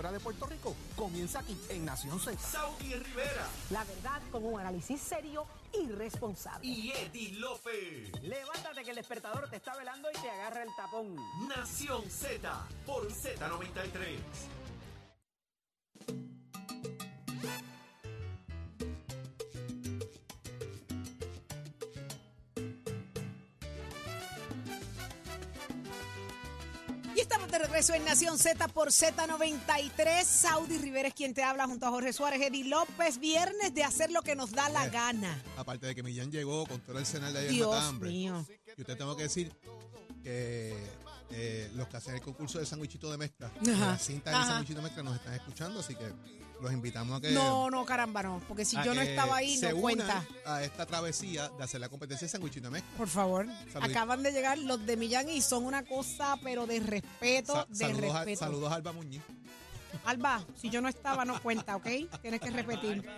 fuera de Puerto Rico comienza aquí en Nación Z. Saudi Rivera La verdad con un análisis serio y responsable. y Eddie Lofe. Levántate que el despertador te está velando y te agarra el tapón. Nación Z por Z93. De regreso en Nación Z por Z93. Saudi Rivera es quien te habla junto a Jorge Suárez, Eddie López. Viernes de hacer lo que nos da la gana. Aparte de que Millán llegó con todo el senal de ayer en Dios Matambre. mío. Y usted tengo que decir que eh, los que hacen el concurso de sandwichito de mezcla, la cinta ajá. de sandwichito de mezcla nos están escuchando, así que los invitamos a que, No, no, caramba, no. Porque si a yo no que estaba ahí, se no cuenta. a esta travesía de hacer la competencia de sandwichito de mezcla. Por favor. Saludito. Acaban de llegar los de Millán y son una cosa, pero de respeto, Sa- de saludos, a, respeto. saludos a Alba Muñiz. Alba, si yo no estaba, no cuenta, ¿ok? Tienes que repetir.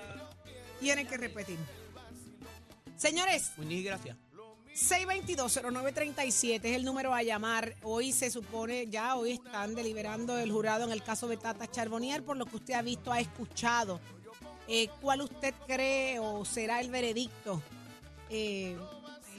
Tienes que repetir. Señores, Muñiz, gracias. 622-0937 es el número a llamar. Hoy se supone, ya hoy están deliberando el jurado en el caso de Tata Charbonnier, por lo que usted ha visto, ha escuchado. Eh, ¿Cuál usted cree o será el veredicto eh,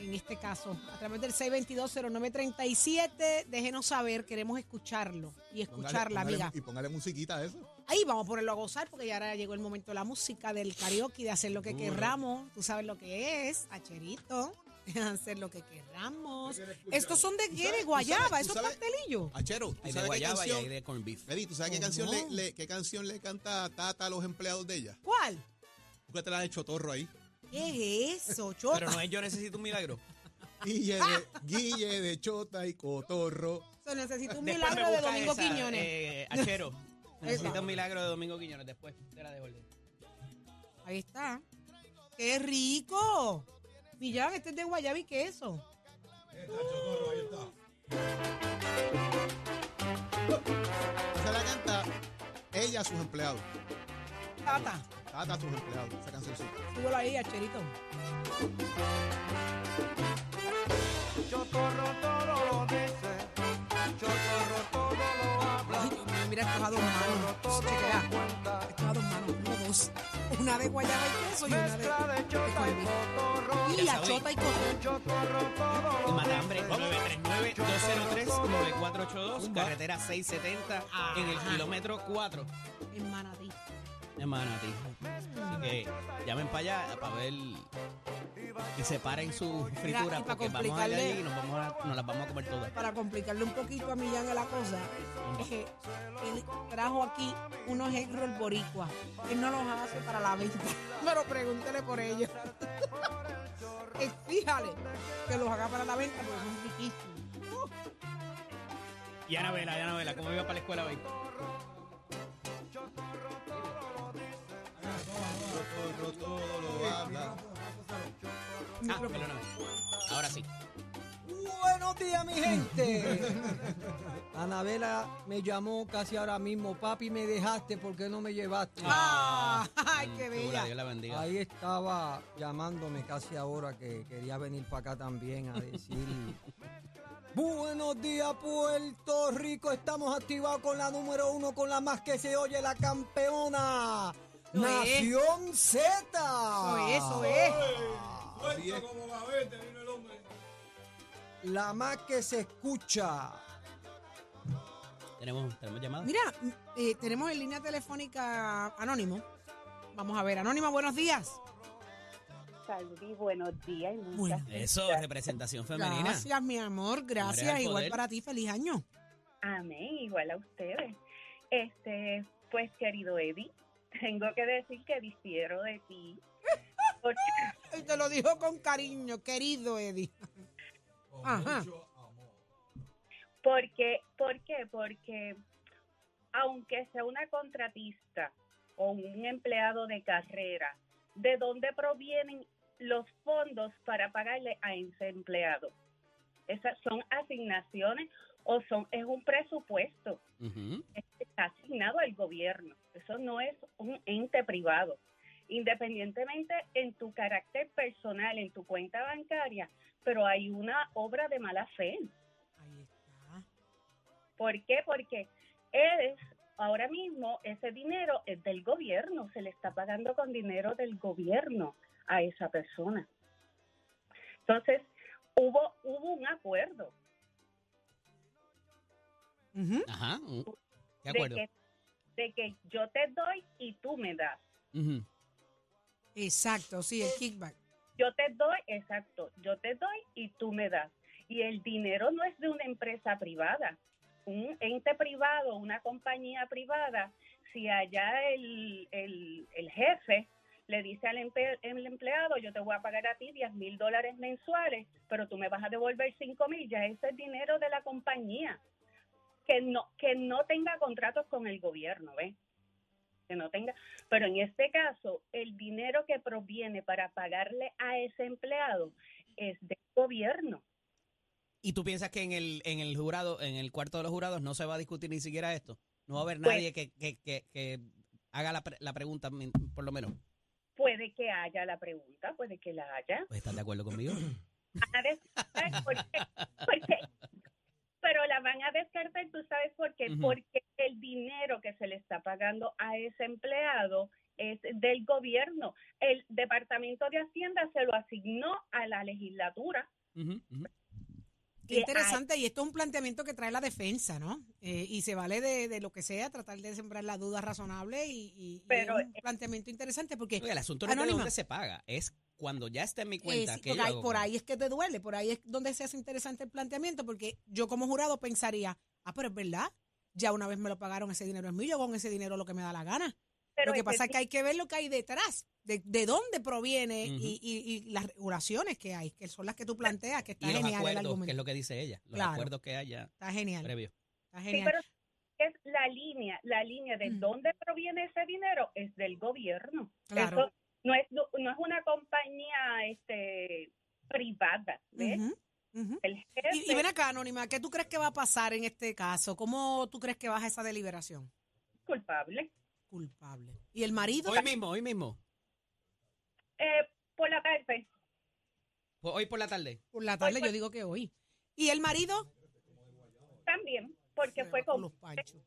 en este caso? A través del 622-0937, déjenos saber, queremos escucharlo y escucharla, Póngale- amiga. Y póngale musiquita a eso. Ahí vamos a ponerlo a gozar porque ya ahora llegó el momento de la música, del karaoke, de hacer lo que querramos. Tú sabes lo que es, acherito. Hacer lo que queramos. Estos son de qué? De guayaba, tú esos pastelillos. Achero, ¿tú Hay de sabes qué guayaba y canción? de corned beef. Eddie, ¿tú sabes qué ¿Cómo canción, le, le- qué canción le canta Tata a los empleados de ella? ¿Cuál? Búscate la de Chotorro ahí. ¿Qué es eso, chota? Pero no es yo necesito un milagro. Guille de, Guille de Chota y Cotorro. Se necesita un Después me milagro de busca Domingo esa, Quiñones. Eh, achero. Esa. Necesita un milagro de Domingo Quiñones después de la de orden. Ahí está. ¡Qué rico! Millán, este es de guayaba y queso. Se la canta ella a sus empleados. Tata, Tata a sus empleados. Esa cancioncita. súbelo ahí, acherito. Ay, Dios mío, mira estos a dos manos. Chequea. Estos a dos manos, uno, dos. Una de guayaba y queso y una de, de corned beef. Y achota y cotorro. Y Matambre 939-203-9482, carretera 670 en el Ajá. kilómetro 4 En Manatí. de Manatí. Así que llamen para allá para ver que separen su fritura pa' porque vamos a ir allí y nos, vamos a, nos las vamos a comer todas. Para complicarle un poquito a Millán de la cosa, es que él trajo aquí unos egg roll boricua. Él no los hace para la venta, pero pregúntele por ellos. Exíjale que los haga para la venta porque son riquísimos. Y Anabela, y Anabela, ¿cómo iba para la escuela hoy? Ah, perdóname. Ahora sí. Buenos días, mi gente. Anabela me llamó casi ahora mismo. Papi, me dejaste, ¿por qué no me llevaste? ¡Ah! ¡Ay, qué bella! Dios la bendiga. Ahí estaba llamándome casi ahora que quería venir para acá también a decir. Buenos días, Puerto Rico. Estamos activados con la número uno, con la más que se oye, la campeona. Nación Z. Eso es, eso es. Así es. La más que se escucha. Tenemos, tenemos llamada. Mira, eh, tenemos en línea telefónica Anónimo. Vamos a ver, Anónima, buenos días. Salvi, buenos días y muchas Bueno. Eso, representación femenina. Gracias, mi amor. Gracias. al Igual poder. para ti. Feliz año. Amén, igual a ustedes. Este, pues querido Eddie, tengo que decir que difiero de ti. Te lo dijo con cariño, querido Eddie. Ajá. porque, ¿Por qué? Porque aunque sea una contratista o un empleado de carrera, ¿de dónde provienen los fondos para pagarle a ese empleado? Esas son asignaciones o son es un presupuesto. Ujú. está asignado al gobierno. Eso no es un ente privado. Independientemente en tu carácter personal, en tu cuenta bancaria, pero hay una obra de mala fe. Ahí está. ¿Por qué? Porque eres ahora mismo ese dinero es del gobierno, se le está pagando con dinero del gobierno a esa persona. Entonces, hubo, hubo un acuerdo. Ajá. De de acuerdo. que, de que yo te doy y tú me das. Ujú. Exacto, sí, el kickback. Yo te doy, exacto, yo te doy y tú me das. Y el dinero no es de una empresa privada. Un ente privado, una compañía privada, si allá el, el, el jefe le dice al empe- el empleado, yo te voy a pagar a ti 10 mil dólares mensuales, pero tú me vas a devolver 5 mil, ya ese es dinero de la compañía. Que no, que no tenga contratos con el gobierno, ¿ves? Que no tenga, pero en este caso el dinero que proviene para pagarle a ese empleado es del gobierno. ¿Y tú piensas que en el, en el jurado, en el cuarto de los jurados, no se va a discutir ni siquiera esto? No va a haber Pues- nadie que, que, que, que haga la, pre- la pregunta, por lo menos. Puede que haya la pregunta, puede que la haya. Pues, ¿Estás de acuerdo conmigo? Porque- porque- pero la van a descartar, tú sabes por qué, porque el dinero que se le está pagando a ese empleado es del gobierno. El Departamento de Hacienda se lo asignó a la legislatura. Qué interesante, y esto es un planteamiento que trae la defensa, ¿no? Eh, y se vale de, de lo que sea, tratar de sembrar la duda razonable y, y- y Pero, es un planteamiento interesante porque el asunto no es de dónde se paga, es cuando ya está en mi eh, cuenta. sí, que yo ahí- hago por con- ahí es que te duele, por ahí es donde se hace interesante el planteamiento porque yo como jurado pensaría, ah, pero es verdad, ya una vez me lo pagaron, ese dinero es mío, yo con ese dinero lo que me da la gana. Pero lo que pasa es que hay que ver lo que hay detrás, de, de dónde proviene y, y- y las regulaciones que hay, que son las que tú planteas, que está y los genial el acuerdos, argumento. que es lo que dice ella, los Claro. acuerdos que haya Está genial, previos. está Sí, genial. pero es la línea, la línea de Mm. dónde proviene ese dinero es del gobierno. Claro. Eso no es no es una compañía este privada, ¿ves? El jefe Y, y ven acá, Anónima, ¿qué tú crees que va a pasar en este caso? ¿Cómo tú crees que baja esa deliberación? culpable. Culpable. ¿Y el marido? Hoy mismo, hoy mismo, Eh, por la parte, Pues hoy por la tarde. Por la tarde, yo digo que hoy. ¿Y el marido? también, porque Se fue con con los panchos.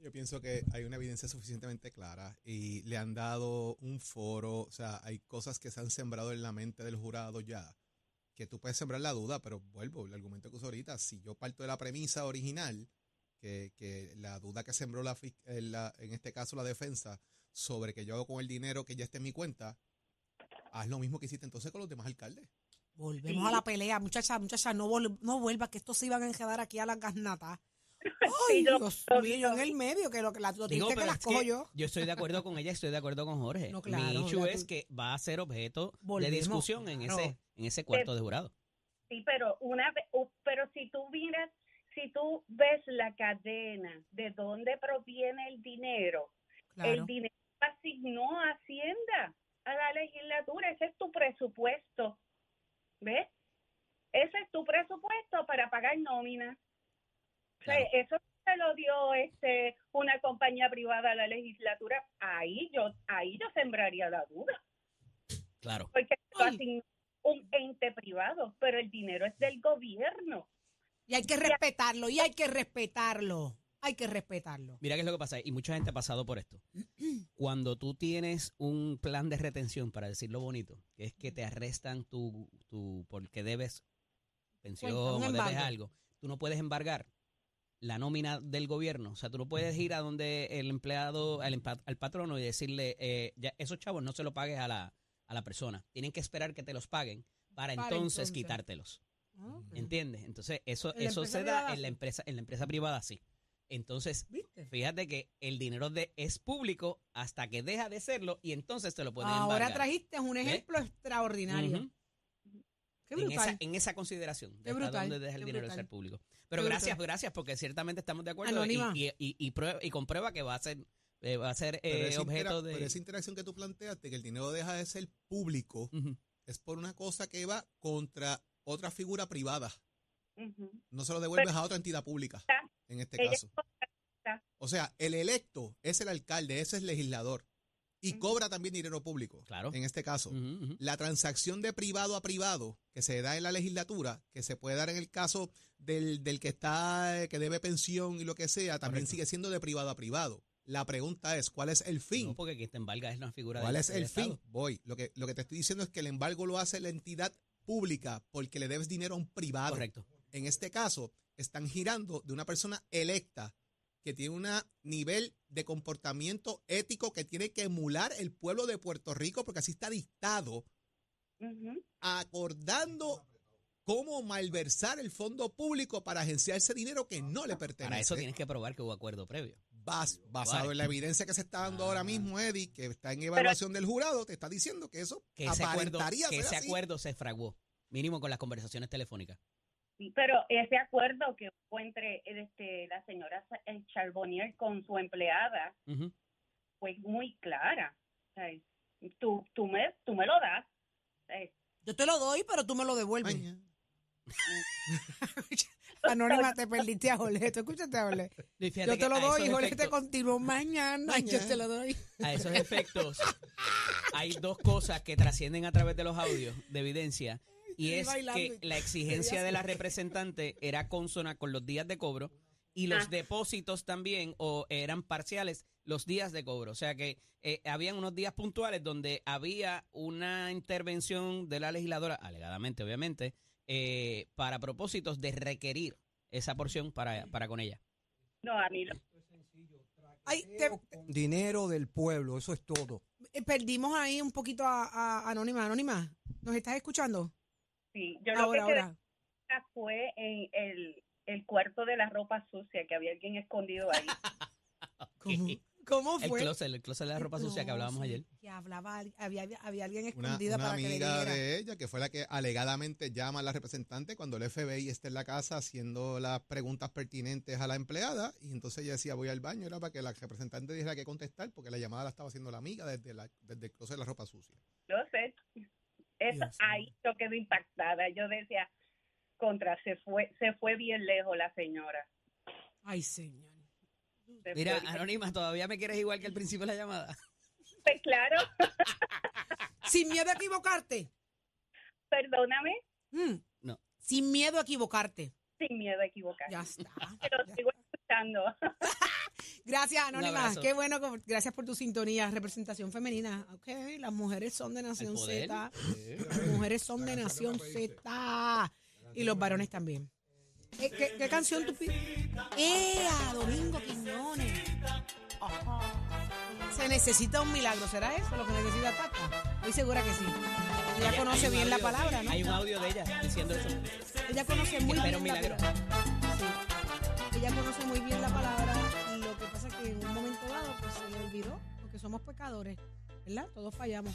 Yo pienso que hay una evidencia suficientemente clara y le han dado un foro, o sea, hay cosas que se han sembrado en la mente del jurado ya, que tú puedes sembrar la duda, pero vuelvo, el argumento que uso ahorita, si yo parto de la premisa original, que, que la duda que sembró la, eh, la- en este caso la defensa sobre que yo hago con el dinero que ya esté en mi cuenta, haz lo mismo que hiciste entonces con los demás alcaldes. Volvemos Sí. a la pelea, muchacha, muchacha, no, vol- no vuelva, que estos se iban a enredar aquí a las gasnatas. Ay, Dios yo- mío, yo en el medio, que lo que la, lo Digo, que pero las cojo yo. yo estoy de acuerdo con ella, estoy de acuerdo con Jorge. No, claro, Mi issue es que va a ser objeto de discusión en claro. ese en ese cuarto de jurado. Sí, pero una pero si tú miras, si tú ves la cadena de dónde proviene el dinero, Claro. el dinero asignó a Hacienda, a la legislatura, ese es tu presupuesto, ¿ves? Ese es tu presupuesto para pagar nómina. Claro. eso se lo dio este una compañía privada a la legislatura, ahí yo ahí yo sembraría la duda, Claro. porque lo asignó un ente privado, pero el dinero es del gobierno. Y hay que respetarlo, y hay que respetarlo. Hay que respetarlo. Mira qué es lo que pasa, y mucha gente ha pasado por esto. Cuando tú tienes un plan de retención, para decirlo bonito, que es que te arrestan tu, tu porque debes pensión Cuenta, o debes embargo. algo, tú no puedes embargar la nómina del gobierno. O sea, tú no puedes ir a donde el empleado, al, empa- al patrono y decirle, eh, ya, esos chavos no se lo pagues a la, a la persona. Tienen que esperar que te los paguen para, Para entonces, entonces. quitártelos. Ok. ¿Entiendes? Entonces, eso, eso se privada da en la empresa, en la empresa privada sí. Entonces, ¿Viste? fíjate que el dinero de, es público hasta que deja de serlo y entonces te lo pueden Ahora embargar. trajiste un ejemplo extraordinario. En, brutal. esa, en esa consideración de Qué hasta dónde deja el qué dinero de brutal. ser público. Pero Qué gracias, brutal. gracias, porque ciertamente estamos de acuerdo y, Anónima. y, y, y prueba, y comprueba que va a ser, eh, va a ser Pero, eh, esa objeto intera- de... pero esa interacción que tú planteaste, que el dinero deja de ser público, Ujú. es por una cosa que va contra otra figura privada. Ujú. No se lo devuelves a otra entidad pública, en este Ella- caso. O sea, el electo es el alcalde, ese es el legislador. Y cobra también dinero público. Claro. En este caso. La transacción de privado a privado que se da en la legislatura, que se puede dar en el caso del, del que está, que debe pensión y lo que sea, también Correcto. sigue siendo de privado a privado. La pregunta es, ¿cuál es el fin? No, porque quien te embarga es una figura ¿Cuál es el fin? Voy. Lo que, lo que te estoy diciendo es que el embargo lo hace la entidad pública porque le debes dinero a un privado. Correcto. En este caso, están girando de una persona electa que tiene un nivel de comportamiento ético que tiene que emular el pueblo de Puerto Rico porque así está dictado, acordando cómo malversar el fondo público para agenciar ese dinero que no le pertenece. Para eso tienes que probar que hubo acuerdo previo. Bas- basado Vale. en la evidencia que se está dando ahora Ah. mismo, Eddie, que está en evaluación del jurado, te está diciendo que eso Que ese acuerdo, aparentaría que ser ese así. acuerdo se fraguó. Mínimo con las conversaciones telefónicas. Sí, pero ese acuerdo que hubo entre este, la señora eh, Charbonnier con su empleada fue muy clara. O sea, tú, tú, me, tú me lo das. Eh, Yo te lo doy, pero tú me lo devuelves. Maña. Anónima, te perdiste a Jorge. ¿Tú escuchaste a Yo que te lo doy y esos Jorge te efectos- continuó mañana. Yo Mañana. te lo doy. A esos efectos, hay dos cosas que trascienden a través de los audios de evidencia. Y es bailando que la exigencia de la representante era consona con los días de cobro y los Ah. depósitos también o eran parciales los días de cobro. O sea que eh, habían unos días puntuales donde había una intervención de la legisladora, alegadamente obviamente, eh, para propósitos de requerir esa porción para, para con ella. no, a mí lo, Ay, te- Dinero del pueblo, eso es todo. eh, perdimos ahí un poquito a, a Anónima. Anónima, ¿nos estás escuchando? Sí. Yo lo Ahora, que ahora. fue en el, el cuarto de la ropa sucia, que había alguien escondido ahí. ¿Cómo, cómo El fue? closet, el closet de la ropa sucia que hablábamos ayer. Que hablaba, había, había alguien Una, escondida una para que le amiga de ella, que fue la que alegadamente llama a la representante cuando el FBI está en la casa haciendo las preguntas pertinentes a la empleada, y entonces ella decía, voy al baño, era para que la representante dijera que contestar, porque la llamada la estaba haciendo la amiga desde, la, desde el closet de la ropa sucia. Sé. Es, Dios ahí yo quedé impactada. Yo decía, contra, se fue, se fue bien lejos la señora. Ay, señor. Se Mira, Anónima, ¿todavía me quieres igual que al principio de la llamada? Pues claro, Sin miedo a equivocarte. perdóname, Mm. No. Sin miedo a equivocarte. sin miedo a equivocar. Ya está. Pero Ya. sigo escuchando. Gracias, Anónima. Qué bueno. Gracias por tu sintonía. Representación femenina. Ok, las mujeres son de Nación. Z. Las mujeres son de Nación Z. Y los varones también. Eh, ¿Qué, qué canción tú pides? ¡Ea! Domingo Quiñones. Ajá. Se necesita un milagro. ¿Será eso lo que necesita Tata? Estoy segura que sí. Ella conoce bien la palabra, ¿no? Hay un audio de ella diciendo eso. Ella conoce muy bien un la palabra. Porque somos pecadores, ¿verdad? Todos fallamos.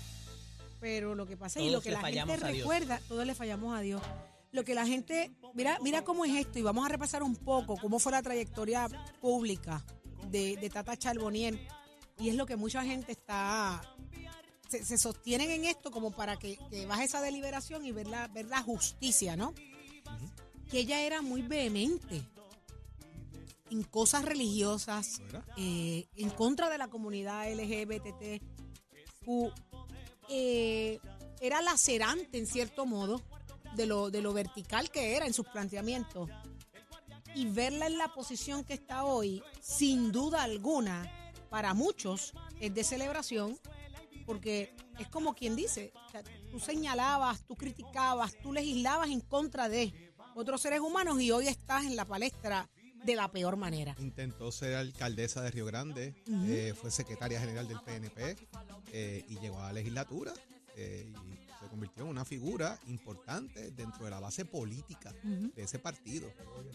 Pero lo que pasa y Todos lo que la gente recuerda, todos le fallamos a Dios. Lo que la gente, mira, mira cómo es esto y vamos a repasar un poco cómo fue la trayectoria pública de, de Tata Charbonnier y es lo que mucha gente está se, se sostienen en esto como para que, que baje esa deliberación y ver la, ver la justicia, ¿no? Que ella era muy vehemente en cosas religiosas, eh, en contra de la comunidad LGBT. eh, era lacerante en cierto modo de lo, de lo vertical que era en sus planteamientos. Y verla en la posición que está hoy, sin duda alguna, para muchos es de celebración, porque es como quien dice, o sea, tú señalabas, tú criticabas, tú legislabas en contra de otros seres humanos y hoy estás en la palestra de la peor manera. Intentó ser alcaldesa de Río Grande, eh, fue secretaria general del PNP eh, y llegó a la legislatura eh, y se convirtió en una figura importante dentro de la base política de ese partido.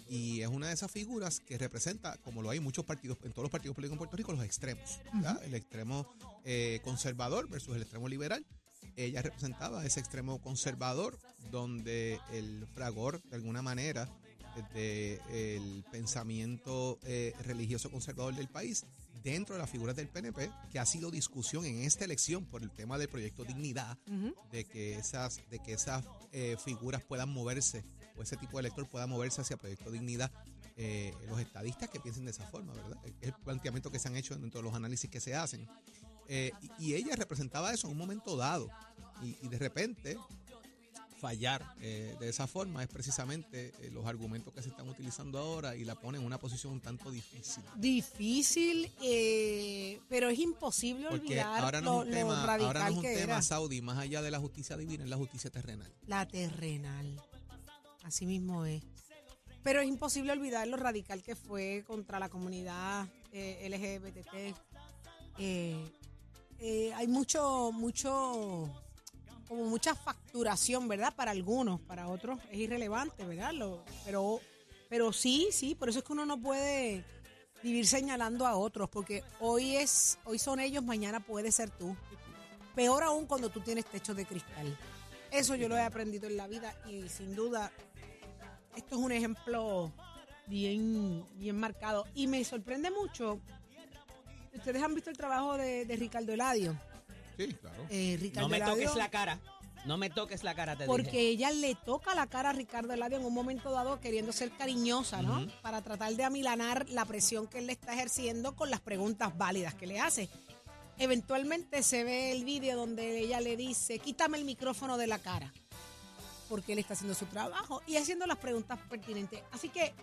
Y es una de esas figuras que representa, como lo hay en muchos partidos, en todos los partidos políticos en Puerto Rico, los extremos. El extremo eh, conservador versus el extremo liberal. Ella representaba ese extremo conservador donde el fragor, de alguna manera, desde el pensamiento eh, religioso conservador del país dentro de las figuras del PNP, que ha sido discusión en esta elección por el tema del proyecto Dignidad, de que esas, de que esas eh, figuras puedan moverse, o ese tipo de elector pueda moverse hacia proyecto Dignidad. eh, los estadistas que piensen de esa forma, ¿verdad? Es el planteamiento que se han hecho dentro de los análisis que se hacen. eh, y, y ella representaba eso en un momento dado. Y, y de repente fallar eh, de esa forma es precisamente eh, los argumentos que se están utilizando ahora y la pone en una posición un tanto difícil. Difícil, eh, pero es imposible Porque olvidar ahora lo, no es un tema, ahora no es un tema era. Saudi, más allá de la justicia divina, es la justicia terrenal. La terrenal. Así mismo es. Pero es imposible olvidar lo radical que fue contra la comunidad eh, LGBT. Eh, hay mucho, mucho, como mucha facturación, ¿verdad? Para algunos, para otros es irrelevante, ¿verdad? Pero, pero sí, sí, por eso es que uno no puede vivir señalando a otros, porque hoy es, hoy son ellos, mañana puede ser tú. Peor aún cuando tú tienes techo de cristal. Eso yo lo he aprendido en la vida y sin duda esto es un ejemplo bien, bien marcado. Y me sorprende mucho. Ustedes han visto el trabajo de Ricardo Eladio. Sí, claro. Eh, Ricardo No me Eladio, toques la cara. No me toques la cara, te Porque dije. ella le toca la cara a Ricardo Eladio en un momento dado queriendo ser cariñosa, ¿no? Para tratar de amilanar la presión que él le está ejerciendo con las preguntas válidas que le hace. Eventualmente se ve el vídeo donde ella le dice, quítame el micrófono de la cara, porque él está haciendo su trabajo y haciendo las preguntas pertinentes. Así que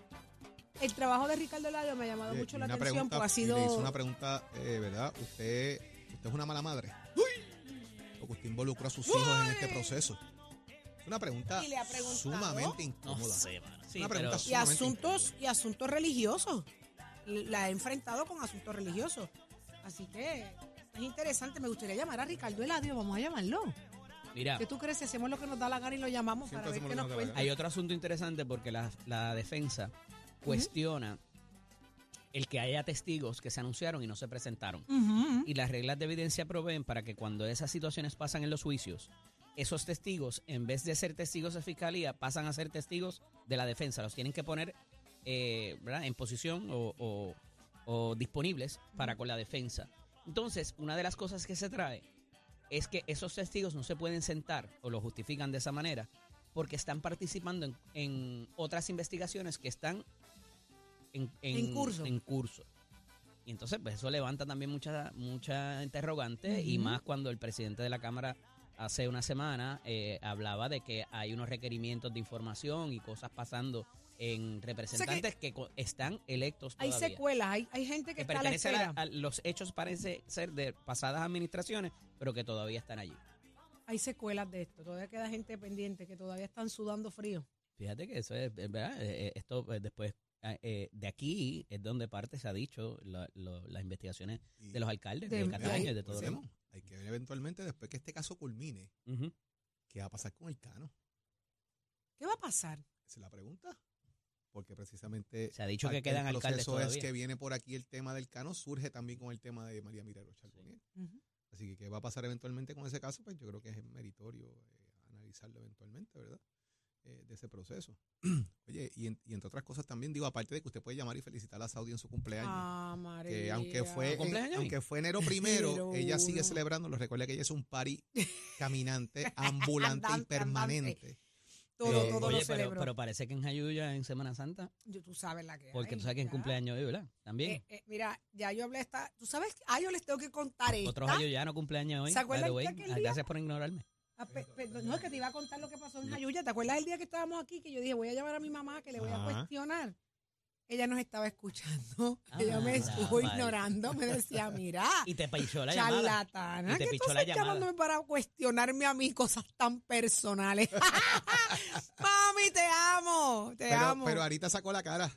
el trabajo de Ricardo Eladio me ha llamado mucho la atención, pregunta, porque ha y le hizo sido... una pregunta, eh, ¿verdad? Usted, usted es una mala madre. Porque usted involucró a sus hijos en este proceso. Es una pregunta Y le ha preguntado. sumamente No incómoda. sé, mano. Sí, Una pero- pregunta y asuntos y asuntos religiosos. La he enfrentado con asuntos religiosos. Así que es interesante. Me gustaría llamar a Ricardo Eladio. Vamos a llamarlo. Mira, ¿Qué tú crees? Si hacemos lo que nos da la gana y lo llamamos Siempre para ver qué nos cuenta. hay otro asunto interesante porque la, la defensa cuestiona el que haya testigos que se anunciaron y no se presentaron. Y las reglas de evidencia proveen para que cuando esas situaciones pasan en los juicios, esos testigos, en vez de ser testigos de fiscalía, pasan a ser testigos de la defensa. Los tienen que poner eh, en posición o, o- o disponibles para con la defensa. Entonces, una de las cosas que se trae es que esos testigos no se pueden sentar o lo justifican de esa manera porque están participando en, en otras investigaciones que están en, En curso. en curso. Y entonces, pues eso levanta también mucha, mucha interrogante y más cuando el presidente de la Cámara hace una semana eh, hablaba de que hay unos requerimientos de información y cosas pasando en representantes que, están electos Hay todavía. secuelas. Hay, hay gente que, que está a la pertenece a, espera. la- a los hechos parece ser de pasadas administraciones, pero que todavía están allí. Hay secuelas de esto. Todavía queda gente pendiente que todavía están sudando frío. Fíjate que eso es, verdad. eh, eh, esto eh, después eh, eh, de aquí es donde parte se ha dicho la- lo- las investigaciones Y- de los alcaldes, De- de, de y todo lo. Hay que ver eventualmente, después que este caso culmine, qué va a pasar con el cano. ¿Qué va a pasar? Esa es la pregunta. Porque precisamente Se ha dicho que quedan alcaldes proceso es que viene por aquí el tema del cano, surge también con el tema de María Mirero Charbonier. Ujú. Así que qué va a pasar eventualmente con ese caso, pues yo creo que es meritorio eh, analizarlo eventualmente, ¿verdad? Eh, de ese proceso. Oye, y, en- y entre otras cosas también digo, aparte de que usted puede llamar y felicitar a Saudi en su cumpleaños. Ah, María. que aunque fue aunque fue enero primero, Pero ella sigue uno. celebrando. Lo recuerda que ella es un party caminante, ambulante y Andante, permanente. Todo, Eh, todo Oye, lo pero, parece que en Jayuya en Semana Santa, Yo- tú sabes la que porque hay, tú sabes que en cumpleaños hoy, ¿verdad? También. Eh, eh, mira, ya yo hablé esta. ¿Tú sabes? Ah, yo les tengo que contar esta. Otros Jayuyanos cumpleaños hoy. ¿Se acuerdan que Ah, Gracias por ignorarme. Ah, pe- pe- no, es que te iba a contar lo que pasó en Jayuya. ¿Te acuerdas el día que estábamos aquí que yo dije, voy a llamar a mi mamá, que le voy a Ajá. cuestionar? Ella nos estaba escuchando. Ella Ah, me ya, estuvo vale. ignorando. Me decía, mira, Y te pichó la llamada. charlatana, Y te que pichó tú la estás llamada. llamándome para cuestionarme a mí cosas tan personales. mami, te amo, te Pero, amo. pero ahorita sacó la cara.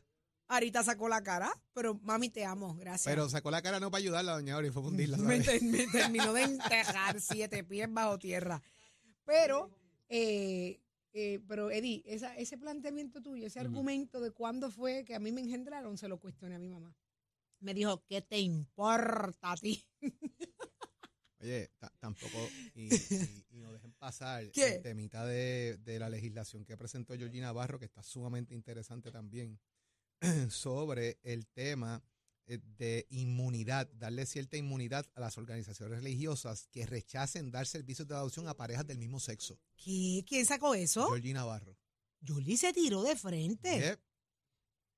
Ahorita sacó la cara, pero mami, te amo, gracias. Pero sacó la cara no para ayudarla, doña Auri, fue fundirla. me, me terminó de enterrar siete pies bajo tierra. Pero, eh, eh, pero Eddie, esa, ese planteamiento tuyo, ese argumento de cuándo fue que a mí me engendraron, se lo cuestioné a mi mamá. Me dijo, ¿qué te importa a ti? Oye, ta- tampoco, y, y- y no dejen pasar ¿Qué? el temita de, de la legislación que presentó Georgina Navarro, que está sumamente interesante también, sobre el tema de inmunidad, darle cierta inmunidad a las organizaciones religiosas que rechacen dar servicios de adopción a parejas del mismo sexo. ¿Qué? ¿Quién sacó eso? Georgina Navarro. Yoli se tiró de frente. Yep,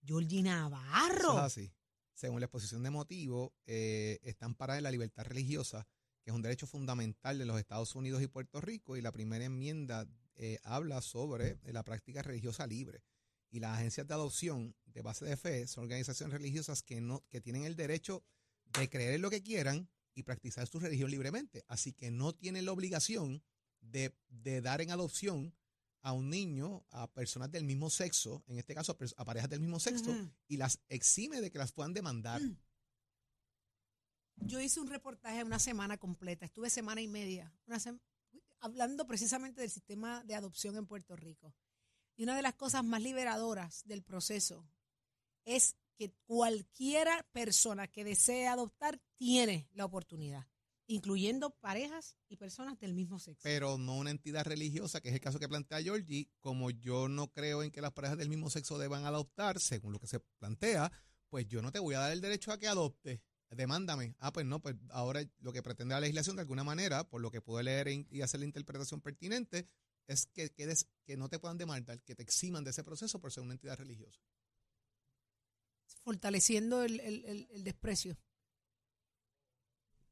eso Navarro. es así. Según la exposición de motivo, eh, están paradas en la libertad religiosa que es un derecho fundamental de los Estados Unidos y Puerto Rico, y la primera enmienda eh, habla sobre la práctica religiosa libre. Y las agencias de adopción de base de fe son organizaciones religiosas que, no, que tienen el derecho de creer en lo que quieran y practicar su religión libremente. Así que no tienen la obligación de, de dar en adopción a un niño, a personas del mismo sexo, en este caso a, parejas del mismo sexo, y las exime de que las puedan demandar. Yo hice un reportaje una semana completa, estuve semana y media, una hablando precisamente del sistema de adopción en Puerto Rico. Y una de las cosas más liberadoras del proceso es que cualquiera persona que desee adoptar tiene la oportunidad, incluyendo parejas y personas del mismo sexo. pero no una entidad religiosa, que es el caso que plantea Georgie, como yo no creo en que las parejas del mismo sexo deban adoptar, según lo que se plantea, pues yo no te voy a dar el derecho a que adopte. Demándame. Ah, pues no, pues ahora lo que pretende la legislación de alguna manera, por lo que pude leer y hacer la interpretación pertinente, es que, quedes, que no te puedan demandar, que te eximan de ese proceso por ser una entidad religiosa. fortaleciendo el, el- el- el desprecio.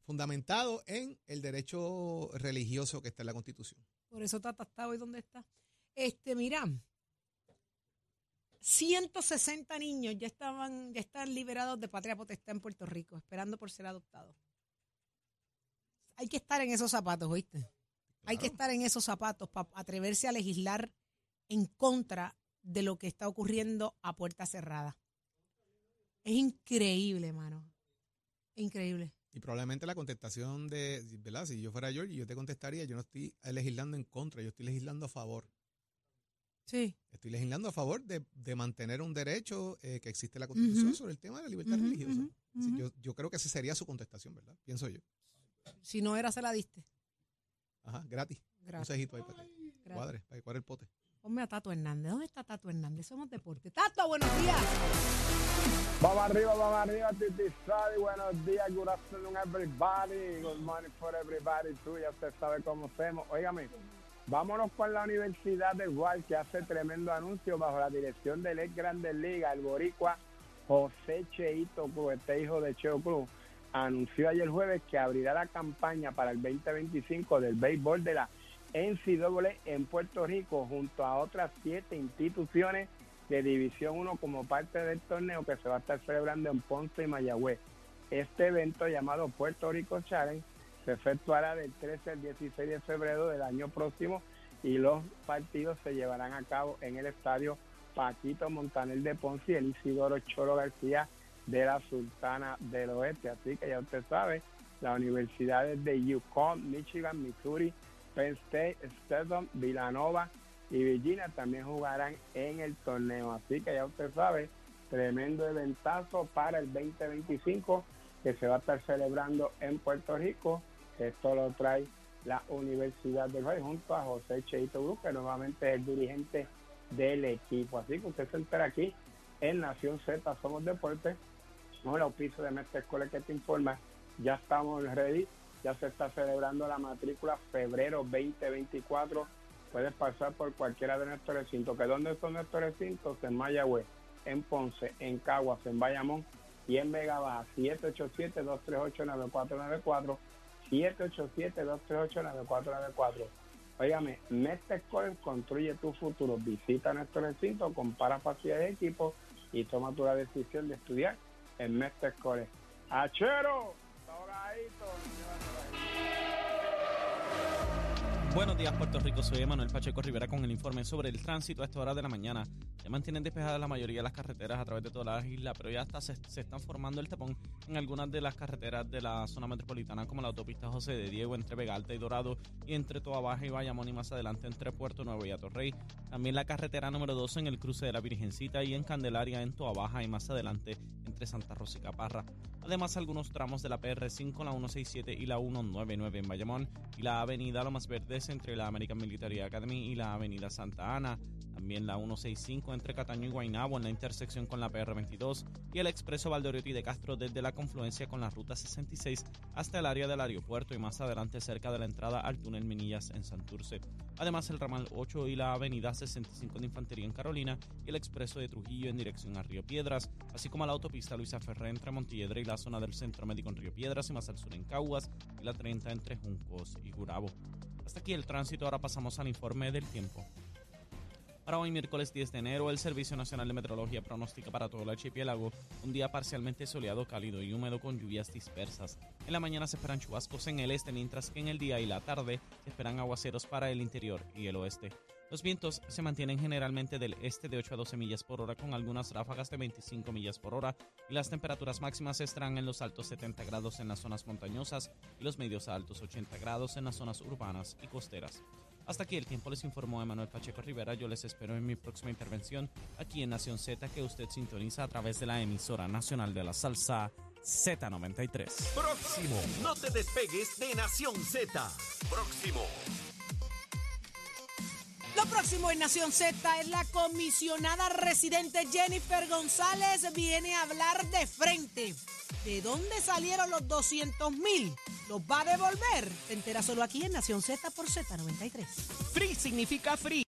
Fundamentado en el derecho religioso que está en la Constitución. Por eso Tata está hoy donde está. Este, mira, 160 niños ya estaban, ya están liberados de patria potestad en Puerto Rico, esperando por ser adoptados. Hay que estar en esos zapatos, ¿oíste? Hay que estar en esos zapatos para atreverse a legislar en contra de lo que está ocurriendo a puerta cerrada. Es increíble, mano. Increíble. Y probablemente la contestación de, ¿verdad? Si yo fuera Georgie, yo te contestaría, yo no estoy legislando en contra, yo estoy legislando a favor. Sí. Estoy legislando a favor de, de mantener un derecho eh, que existe en la Constitución sobre el tema de la libertad religiosa. yo, yo creo que esa sería su contestación, ¿verdad? Pienso yo. Si no era, se la diste. Ajá, gratis. Un Gracias. cejito ahí para que cuadre, para que cuadre el pote. Ponme a Tato Hernández. ¿Dónde está Tato Hernández? Somos deporte. Tato, buenos días. Vamos arriba, vamos arriba, Titi Sadi. Buenos días, good afternoon, everybody. Good morning for everybody, too. Ya usted sabe cómo hacemos. Óigame, vámonos con la Universidad del Guay, que hace tremendo anuncio bajo la dirección del ex Grandes Ligas, el boricua José Cheito Cruz, este hijo de Cheo Cruz. Anunció ayer jueves que abrirá la campaña para el 2025 del béisbol de la NCAA en Puerto Rico junto a otras siete instituciones de División 1 como parte del torneo que se va a estar celebrando en Ponce y Mayagüez. Este evento llamado Puerto Rico Challenge se efectuará del 13 al 16 de febrero del año próximo y los partidos se llevarán a cabo en el estadio Paquito Montaner de Ponce y el Isidoro Choro García de la Sultana del Oeste. Así que ya usted sabe, las universidades de Yukon, Michigan, Missouri, Penn State, Stetson, Villanova y Virginia también jugarán en el torneo. Así que ya usted sabe, tremendo eventazo para el 2025 que se va a estar celebrando en Puerto Rico. Esto lo trae la Universidad del Valle junto a José Cheito Cruz, que nuevamente es el dirigente del equipo. Así que usted se entera aquí en Nación Z, Somos Deportes, con el auspicio de Mestre Escuela que te informa. Ya estamos ready, ya se está celebrando la matrícula febrero 2024. Puedes pasar por cualquiera de nuestros recintos. ¿Que ¿Dónde son nuestros recintos? En Mayagüez, en Ponce, en Caguas, en Bayamón y en Vega Baja. 787-238-9494. 787-238-9494. Óigame, Mestre Escolar construye tu futuro. Visita nuestro recinto, compara facilidades de equipo y toma tu decisión de estudiar en Mestre Escolar. ¡Achero! Buenos días, Puerto Rico. Soy Emanuel Pacheco Rivera con el informe sobre el tránsito a esta hora de la mañana. Se mantienen despejadas la mayoría de las carreteras a través de toda la isla, pero ya hasta se, se están formando el tapón en algunas de las carreteras de la zona metropolitana, como la autopista José de Diego entre Vega Alta y Dorado, y entre Toa Baja y Bayamón, y más adelante entre Puerto Nuevo y Atorrey. También la carretera número 12 en el cruce de la Virgencita y en Candelaria en Toa Baja, y más adelante entre Santa Rosa y Caparra. Además, algunos tramos de la PR5, la 167 y la 199 en Bayamón, y la avenida Lomas Entre la American Military Academy y la avenida Santa Ana. También la 165 entre Cataño y Guaynabo en la intersección con la PR22 y el expreso Valdoriotti de Castro desde la confluencia con la ruta 66 hasta el área del aeropuerto y más adelante cerca de la entrada al túnel Minillas en Santurce. Además el ramal 8 y la avenida 65 de Infantería en Carolina y el expreso de Trujillo en dirección a Río Piedras, así como la autopista Luisa Ferré entre Montelledre y la zona del Centro Médico en Río Piedras y más al sur en Caguas y la 30 entre Juncos y Gurabo. Hasta aquí el tránsito, ahora pasamos al informe del tiempo. Para hoy, miércoles 10 de enero, el Servicio Nacional de Meteorología pronostica para todo el archipiélago un día parcialmente soleado, cálido y húmedo con lluvias dispersas. En la mañana se esperan chubascos en el este, mientras que en el día y la tarde se esperan aguaceros para el interior y el oeste. Los vientos se mantienen generalmente del este de 8 a 12 millas por hora con algunas ráfagas de 25 millas por hora y las temperaturas máximas estarán en los altos 70 grados en las zonas montañosas y los medios a altos 80 grados en las zonas urbanas y costeras. Hasta aquí el tiempo les informó Emanuel Pacheco Rivera. Yo les espero en mi próxima intervención aquí en Nación Z que usted sintoniza a través de la emisora nacional de la salsa Z93. Próximo. No te despegues de Nación Z. Próximo. Lo próximo en Nación Z es la comisionada residente Jennifer González viene a hablar de frente. ¿De dónde salieron los 200 mil? ¿Los va a devolver? Te enteras solo aquí en Nación Z por Z93. Free significa free.